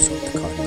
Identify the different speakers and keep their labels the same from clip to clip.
Speaker 1: しょって感じ。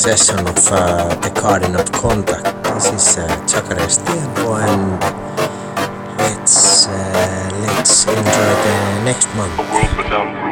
Speaker 1: Session of uh, the Garden Of Kontact. This is uh, Zacharias Tiempo and let's uh, let's enjoy the next month.